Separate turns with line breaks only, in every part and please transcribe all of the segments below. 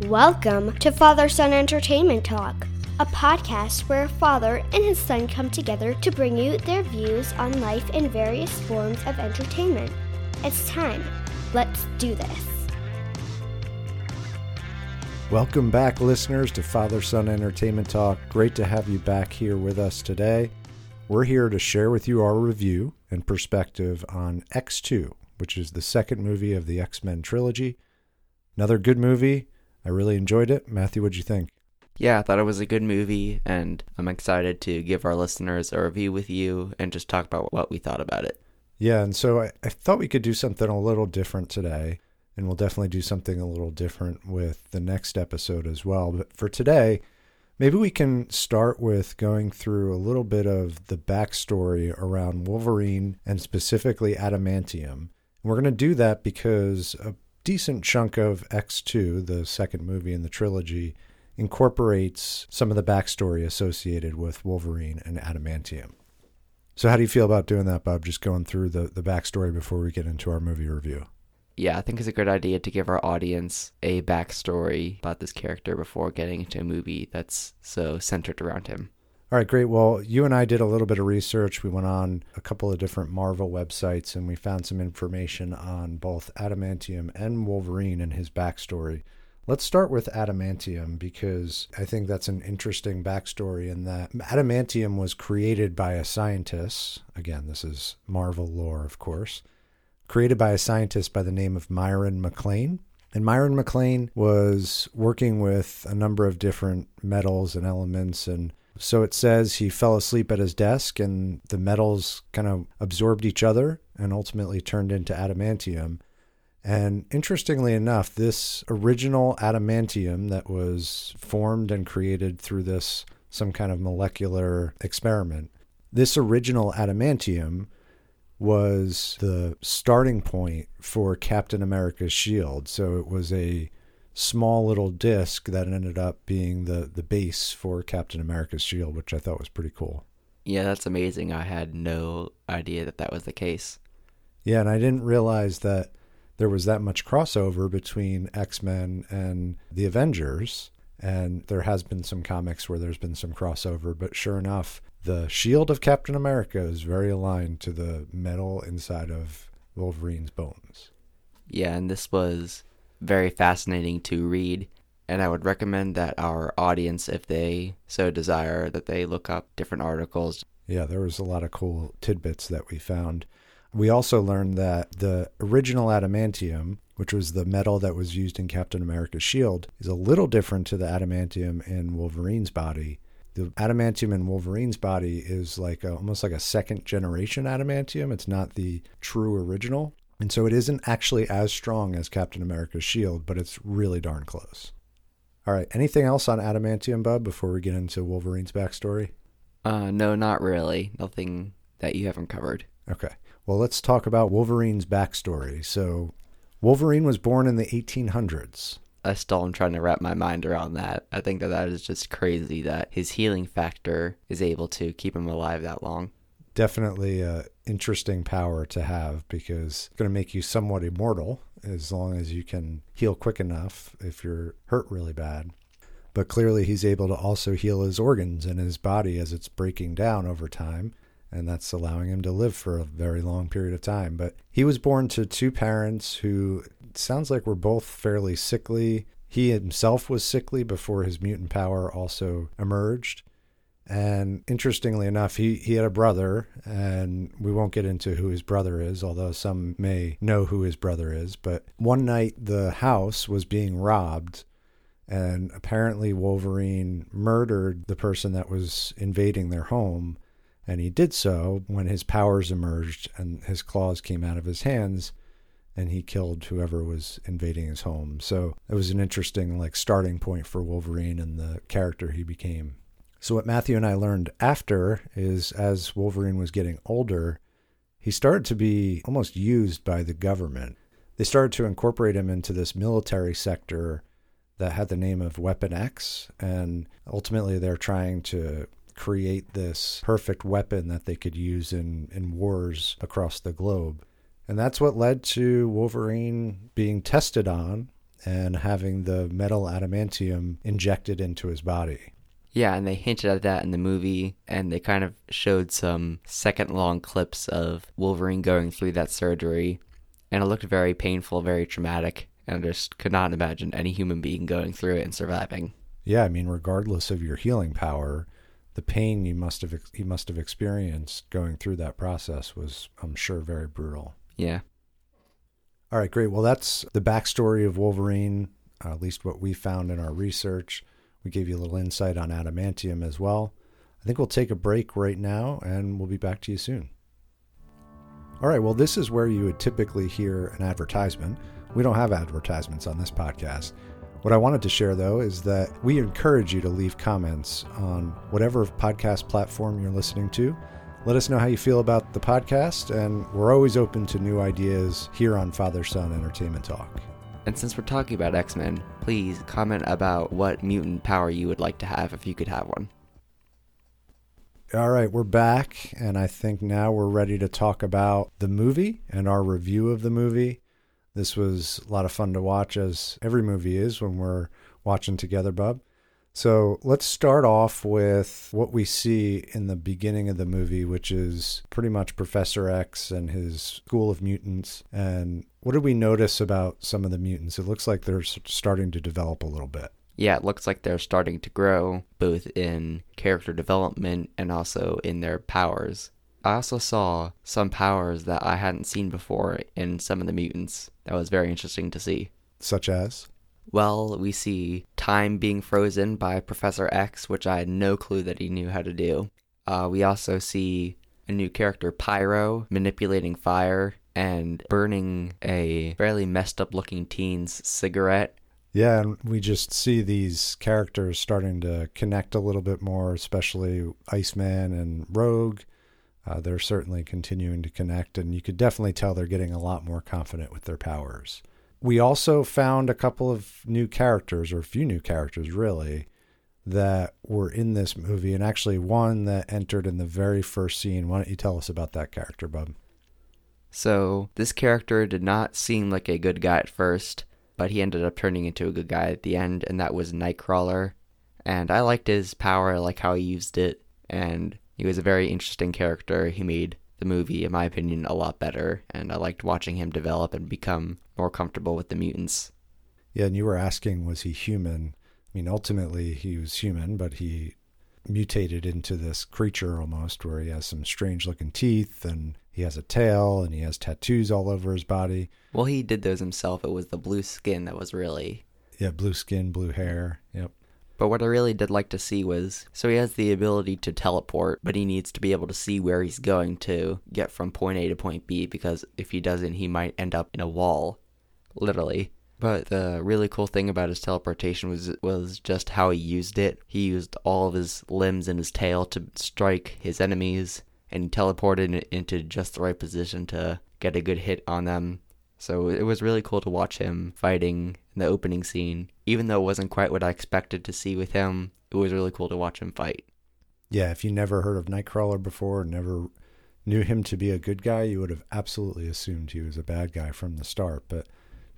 Welcome to Father Son Entertainment Talk, a podcast where a father and his son come together to bring you their views on life in various forms of entertainment. It's time. Let's do this.
Welcome back, listeners, to Father Son Entertainment Talk. Great to have you back here with us today. We're here to share with you our review and perspective on X2, which is the second movie of the X Men trilogy. Another good movie. I really enjoyed it. Matthew, what'd you think?
Yeah, I thought it was a good movie, and I'm excited to give our listeners a review with you and just talk about what we thought about it.
Yeah, and so I, I thought we could do something a little different today, and we'll definitely do something a little different with the next episode as well. But for today, maybe we can start with going through a little bit of the backstory around Wolverine and specifically Adamantium. And we're going to do that because a decent chunk of X2, the second movie in the trilogy, incorporates some of the backstory associated with Wolverine and Adamantium. So, how do you feel about doing that, Bob? Just going through the, the backstory before we get into our movie review.
Yeah, I think it's a good idea to give our audience a backstory about this character before getting into a movie that's so centered around him.
All right, great. Well, you and I did a little bit of research. We went on a couple of different Marvel websites and we found some information on both Adamantium and Wolverine and his backstory. Let's start with Adamantium because I think that's an interesting backstory in that Adamantium was created by a scientist. Again, this is Marvel lore, of course. Created by a scientist by the name of Myron MacLain. And Myron MacLain was working with a number of different metals and elements and so it says he fell asleep at his desk and the metals kind of absorbed each other and ultimately turned into adamantium. And interestingly enough, this original adamantium that was formed and created through this some kind of molecular experiment, this original adamantium was the starting point for Captain America's shield. So it was a small little disc that ended up being the the base for Captain America's shield, which I thought was pretty cool.
Yeah, that's amazing. I had no idea that that was the case.
Yeah, and I didn't realize that there was that much crossover between X-Men and the Avengers. And there has been some comics where there's been some crossover, but sure enough, the shield of Captain America is very aligned to the metal inside of Wolverine's bones.
Yeah, and this was very fascinating to read. And I would recommend that our audience, if they so desire, that they look up different articles.
Yeah, there was a lot of cool tidbits that we found. We also learned that the original adamantium, which was the metal that was used in Captain America's shield, is a little different to the adamantium in Wolverine's body. The adamantium in Wolverine's body is like a, almost like a second generation adamantium. It's not the true original. And so it isn't actually as strong as Captain America's shield, but it's really darn close. All right, anything else on adamantium, Bub, before we get into Wolverine's backstory?
Uh, no, not really. Nothing that you haven't covered.
Okay. Well, let's talk about Wolverine's backstory. So, Wolverine was born in the 1800s.
I still am trying to wrap my mind around that. I think that that is just crazy that his healing factor is able to keep him alive that long.
Definitely a interesting power to have because it's going to make you somewhat immortal as long as you can heal quick enough if you're hurt really bad. But clearly, he's able to also heal his organs and his body as it's breaking down over time and that's allowing him to live for a very long period of time. But he was born to two parents who sounds like were both fairly sickly. He himself was sickly before his mutant power also emerged. And interestingly enough, he, he had a brother, and we won't get into who his brother is, although some may know who his brother is. But one night, the house was being robbed, and apparently, Wolverine murdered the person that was invading their home. And he did so when his powers emerged and his claws came out of his hands and he killed whoever was invading his home. So it was an interesting like starting point for Wolverine and the character he became. So what Matthew and I learned after is as Wolverine was getting older, he started to be almost used by the government. They started to incorporate him into this military sector that had the name of Weapon X and ultimately they're trying to create this perfect weapon that they could use in, in wars across the globe. And that's what led to Wolverine being tested on and having the metal adamantium injected into his body.
Yeah, and they hinted at that in the movie, and they kind of showed some second long clips of Wolverine going through that surgery, and it looked very painful, very traumatic, and I just could not imagine any human being going through it and surviving.
Yeah, I mean, regardless of your healing power, the pain you must have he must have experienced going through that process was, I'm sure, very brutal.
Yeah.
All right, great. Well, that's the backstory of Wolverine, uh, at least what we found in our research. We gave you a little insight on adamantium as well. I think we'll take a break right now and we'll be back to you soon. All right, well, this is where you would typically hear an advertisement. We don't have advertisements on this podcast. What I wanted to share, though, is that we encourage you to leave comments on whatever podcast platform you're listening to. Let us know how you feel about the podcast, and we're always open to new ideas here on Father Son Entertainment Talk.
And since we're talking about X Men, please comment about what mutant power you would like to have if you could have one.
All right, we're back, and I think now we're ready to talk about the movie and our review of the movie. This was a lot of fun to watch, as every movie is when we're watching together, Bub. So let's start off with what we see in the beginning of the movie, which is pretty much Professor X and his school of mutants. And what did we notice about some of the mutants? It looks like they're starting to develop a little bit.
Yeah, it looks like they're starting to grow, both in character development and also in their powers. I also saw some powers that I hadn't seen before in some of the mutants. That was very interesting to see.
Such as?
Well, we see time being frozen by Professor X, which I had no clue that he knew how to do. Uh, we also see a new character, Pyro, manipulating fire and burning a fairly messed up looking teen's cigarette.
Yeah, and we just see these characters starting to connect a little bit more, especially Iceman and Rogue. Uh, they're certainly continuing to connect, and you could definitely tell they're getting a lot more confident with their powers. We also found a couple of new characters, or a few new characters, really, that were in this movie, and actually one that entered in the very first scene. Why don't you tell us about that character, Bub?
So, this character did not seem like a good guy at first, but he ended up turning into a good guy at the end, and that was Nightcrawler. And I liked his power, I like how he used it, and he was a very interesting character. He made the movie, in my opinion, a lot better, and I liked watching him develop and become more comfortable with the mutants.
Yeah, and you were asking, was he human? I mean, ultimately, he was human, but he mutated into this creature almost where he has some strange looking teeth and he has a tail and he has tattoos all over his body.
Well, he did those himself. It was the blue skin that was really.
Yeah, blue skin, blue hair. Yep.
But what I really did like to see was so he has the ability to teleport, but he needs to be able to see where he's going to get from point A to point B because if he doesn't, he might end up in a wall, literally. But the really cool thing about his teleportation was was just how he used it. He used all of his limbs and his tail to strike his enemies, and he teleported into just the right position to get a good hit on them. So it was really cool to watch him fighting in the opening scene. Even though it wasn't quite what I expected to see with him, it was really cool to watch him fight.
Yeah, if you never heard of Nightcrawler before, never knew him to be a good guy, you would have absolutely assumed he was a bad guy from the start, but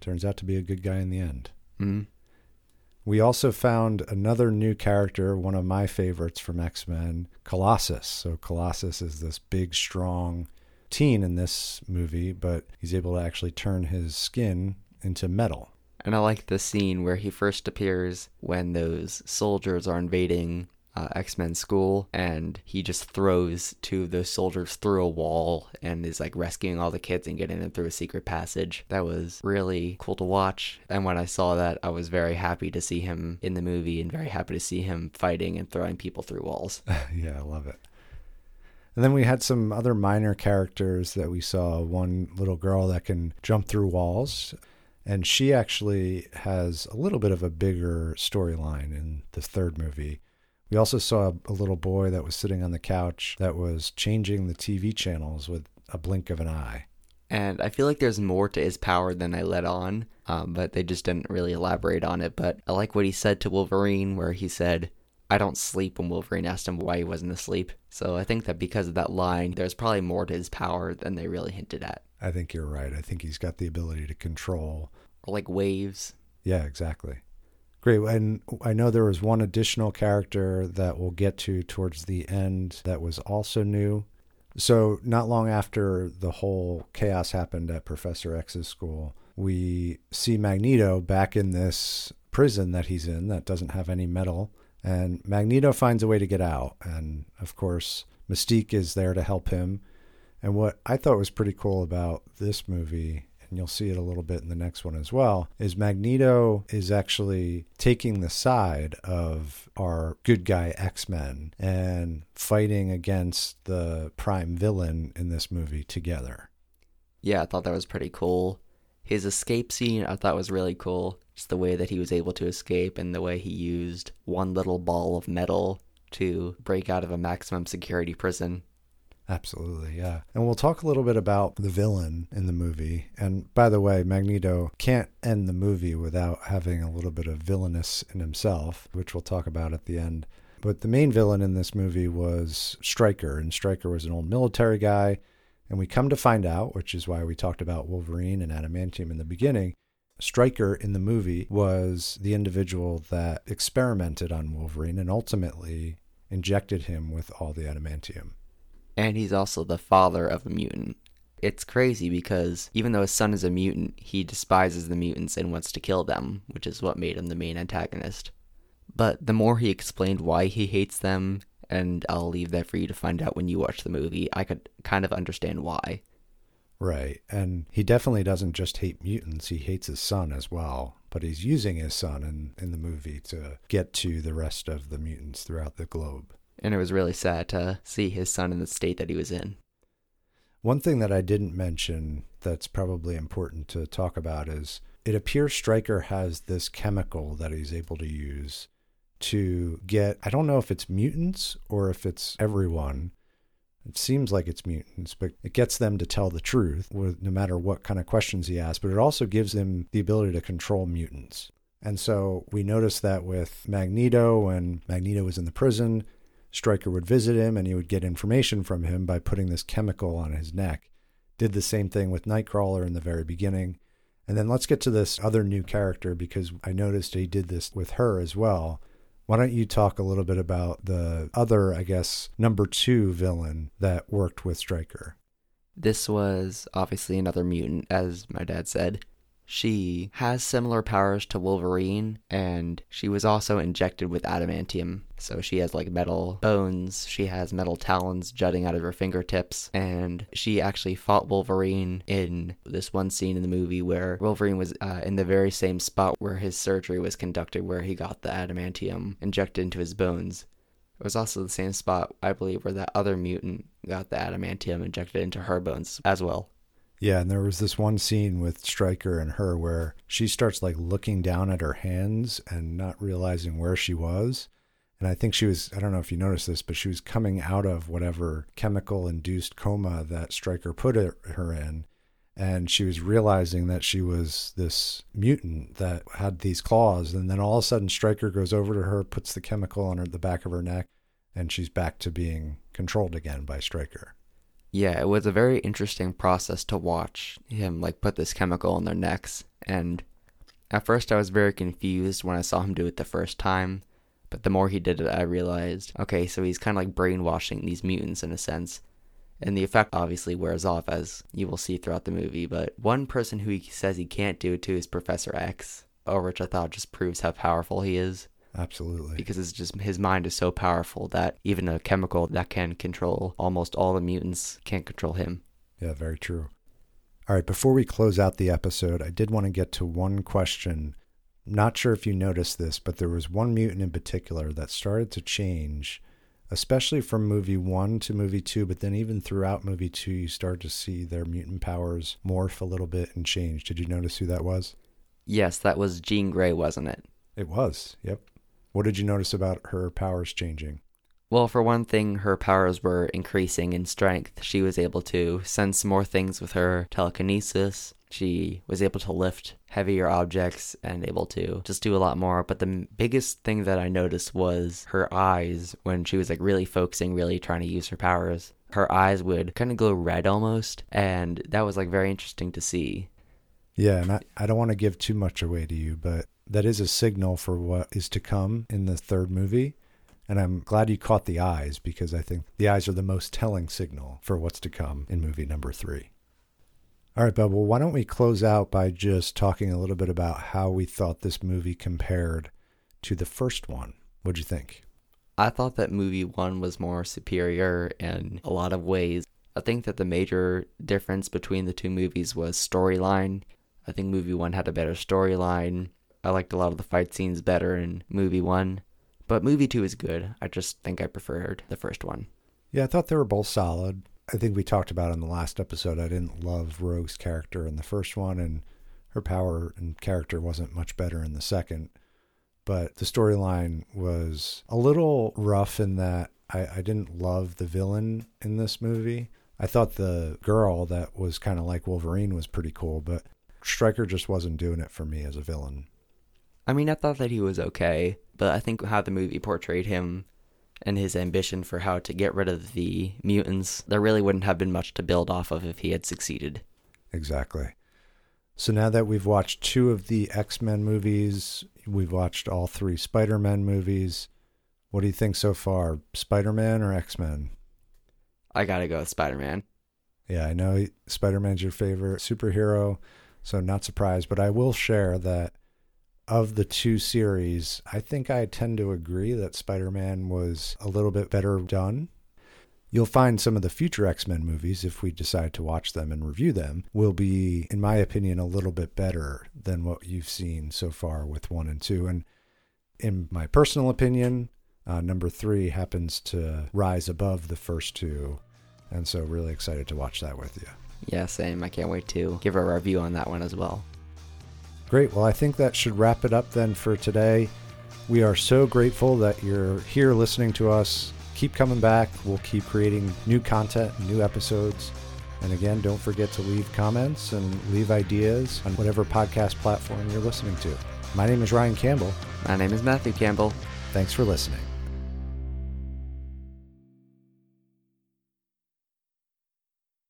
turns out to be a good guy in the end.
Mm-hmm.
We also found another new character, one of my favorites from X Men, Colossus. So, Colossus is this big, strong teen in this movie, but he's able to actually turn his skin into metal.
And I like the scene where he first appears when those soldiers are invading uh, X Men school, and he just throws two of those soldiers through a wall and is like rescuing all the kids and getting them through a secret passage. That was really cool to watch. And when I saw that, I was very happy to see him in the movie and very happy to see him fighting and throwing people through walls.
yeah, I love it. And then we had some other minor characters that we saw. One little girl that can jump through walls. And she actually has a little bit of a bigger storyline in the third movie. We also saw a little boy that was sitting on the couch that was changing the TV channels with a blink of an eye.
And I feel like there's more to his power than I let on, um, but they just didn't really elaborate on it. But I like what he said to Wolverine, where he said, I don't sleep when Wolverine asked him why he wasn't asleep. So I think that because of that line, there's probably more to his power than they really hinted at.
I think you're right. I think he's got the ability to control.
Or like waves.
Yeah, exactly. Great. And I know there was one additional character that we'll get to towards the end that was also new. So, not long after the whole chaos happened at Professor X's school, we see Magneto back in this prison that he's in that doesn't have any metal. And Magneto finds a way to get out. And of course, Mystique is there to help him. And what I thought was pretty cool about this movie and you'll see it a little bit in the next one as well, is Magneto is actually taking the side of our good guy X Men and fighting against the prime villain in this movie together.
Yeah, I thought that was pretty cool. His escape scene I thought was really cool. Just the way that he was able to escape and the way he used one little ball of metal to break out of a maximum security prison.
Absolutely, yeah. And we'll talk a little bit about the villain in the movie. And by the way, Magneto can't end the movie without having a little bit of villainous in himself, which we'll talk about at the end. But the main villain in this movie was Stryker, and Stryker was an old military guy. And we come to find out, which is why we talked about Wolverine and Adamantium in the beginning, Stryker in the movie was the individual that experimented on Wolverine and ultimately injected him with all the adamantium
and he's also the father of a mutant. It's crazy because even though his son is a mutant, he despises the mutants and wants to kill them, which is what made him the main antagonist. But the more he explained why he hates them, and I'll leave that for you to find out when you watch the movie, I could kind of understand why.
Right. And he definitely doesn't just hate mutants, he hates his son as well. But he's using his son in, in the movie to get to the rest of the mutants throughout the globe
and it was really sad to see his son in the state that he was in.
One thing that I didn't mention that's probably important to talk about is it appears Stryker has this chemical that he's able to use to get, I don't know if it's mutants or if it's everyone. It seems like it's mutants, but it gets them to tell the truth with no matter what kind of questions he asks, but it also gives them the ability to control mutants. And so we noticed that with Magneto when Magneto was in the prison, Stryker would visit him and he would get information from him by putting this chemical on his neck. Did the same thing with Nightcrawler in the very beginning. And then let's get to this other new character because I noticed he did this with her as well. Why don't you talk a little bit about the other, I guess, number two villain that worked with Stryker?
This was obviously another mutant, as my dad said. She has similar powers to Wolverine, and she was also injected with adamantium. So she has like metal bones, she has metal talons jutting out of her fingertips, and she actually fought Wolverine in this one scene in the movie where Wolverine was uh, in the very same spot where his surgery was conducted, where he got the adamantium injected into his bones. It was also the same spot, I believe, where that other mutant got the adamantium injected into her bones as well.
Yeah, and there was this one scene with Stryker and her where she starts like looking down at her hands and not realizing where she was. And I think she was, I don't know if you noticed this, but she was coming out of whatever chemical induced coma that Stryker put her in. And she was realizing that she was this mutant that had these claws. And then all of a sudden, Stryker goes over to her, puts the chemical on her, the back of her neck, and she's back to being controlled again by Stryker
yeah, it was a very interesting process to watch him like put this chemical on their necks. And at first, I was very confused when I saw him do it the first time. But the more he did it, I realized okay, so he's kind of like brainwashing these mutants in a sense. And the effect obviously wears off, as you will see throughout the movie. But one person who he says he can't do it to is Professor X, uh, which I thought just proves how powerful he is.
Absolutely.
Because it's just his mind is so powerful that even a chemical that can control almost all the mutants can't control him.
Yeah, very true. All right, before we close out the episode, I did want to get to one question. Not sure if you noticed this, but there was one mutant in particular that started to change, especially from movie one to movie two, but then even throughout movie two, you start to see their mutant powers morph a little bit and change. Did you notice who that was?
Yes, that was Jean Grey, wasn't it?
It was, yep. What did you notice about her powers changing?
Well, for one thing, her powers were increasing in strength. She was able to sense more things with her telekinesis. She was able to lift heavier objects and able to just do a lot more. But the biggest thing that I noticed was her eyes when she was like really focusing, really trying to use her powers. Her eyes would kind of glow red almost, and that was like very interesting to see.
Yeah, and I, I don't want to give too much away to you, but that is a signal for what is to come in the third movie. And I'm glad you caught the eyes because I think the eyes are the most telling signal for what's to come in movie number three. All right, Bub, well, why don't we close out by just talking a little bit about how we thought this movie compared to the first one? What'd you think?
I thought that movie one was more superior in a lot of ways. I think that the major difference between the two movies was storyline. I think movie one had a better storyline. I liked a lot of the fight scenes better in movie one. But movie two is good. I just think I preferred the first one.
Yeah, I thought they were both solid. I think we talked about in the last episode. I didn't love Rogue's character in the first one, and her power and character wasn't much better in the second. But the storyline was a little rough in that I, I didn't love the villain in this movie. I thought the girl that was kind of like Wolverine was pretty cool, but Stryker just wasn't doing it for me as a villain.
I mean, I thought that he was okay, but I think how the movie portrayed him and his ambition for how to get rid of the mutants, there really wouldn't have been much to build off of if he had succeeded.
Exactly. So now that we've watched two of the X Men movies, we've watched all three Spider Man movies. What do you think so far? Spider Man or X Men?
I gotta go with Spider Man.
Yeah, I know Spider Man's your favorite superhero, so not surprised. But I will share that of the two series, I think I tend to agree that Spider Man was a little bit better done. You'll find some of the future X Men movies, if we decide to watch them and review them, will be, in my opinion, a little bit better than what you've seen so far with one and two. And in my personal opinion, uh, number three happens to rise above the first two. And so, really excited to watch that with you.
Yeah, same. I can't wait to give a review on that one as well.
Great. Well, I think that should wrap it up then for today. We are so grateful that you're here listening to us. Keep coming back. We'll keep creating new content, new episodes. And again, don't forget to leave comments and leave ideas on whatever podcast platform you're listening to. My name is Ryan Campbell.
My name is Matthew Campbell.
Thanks for listening.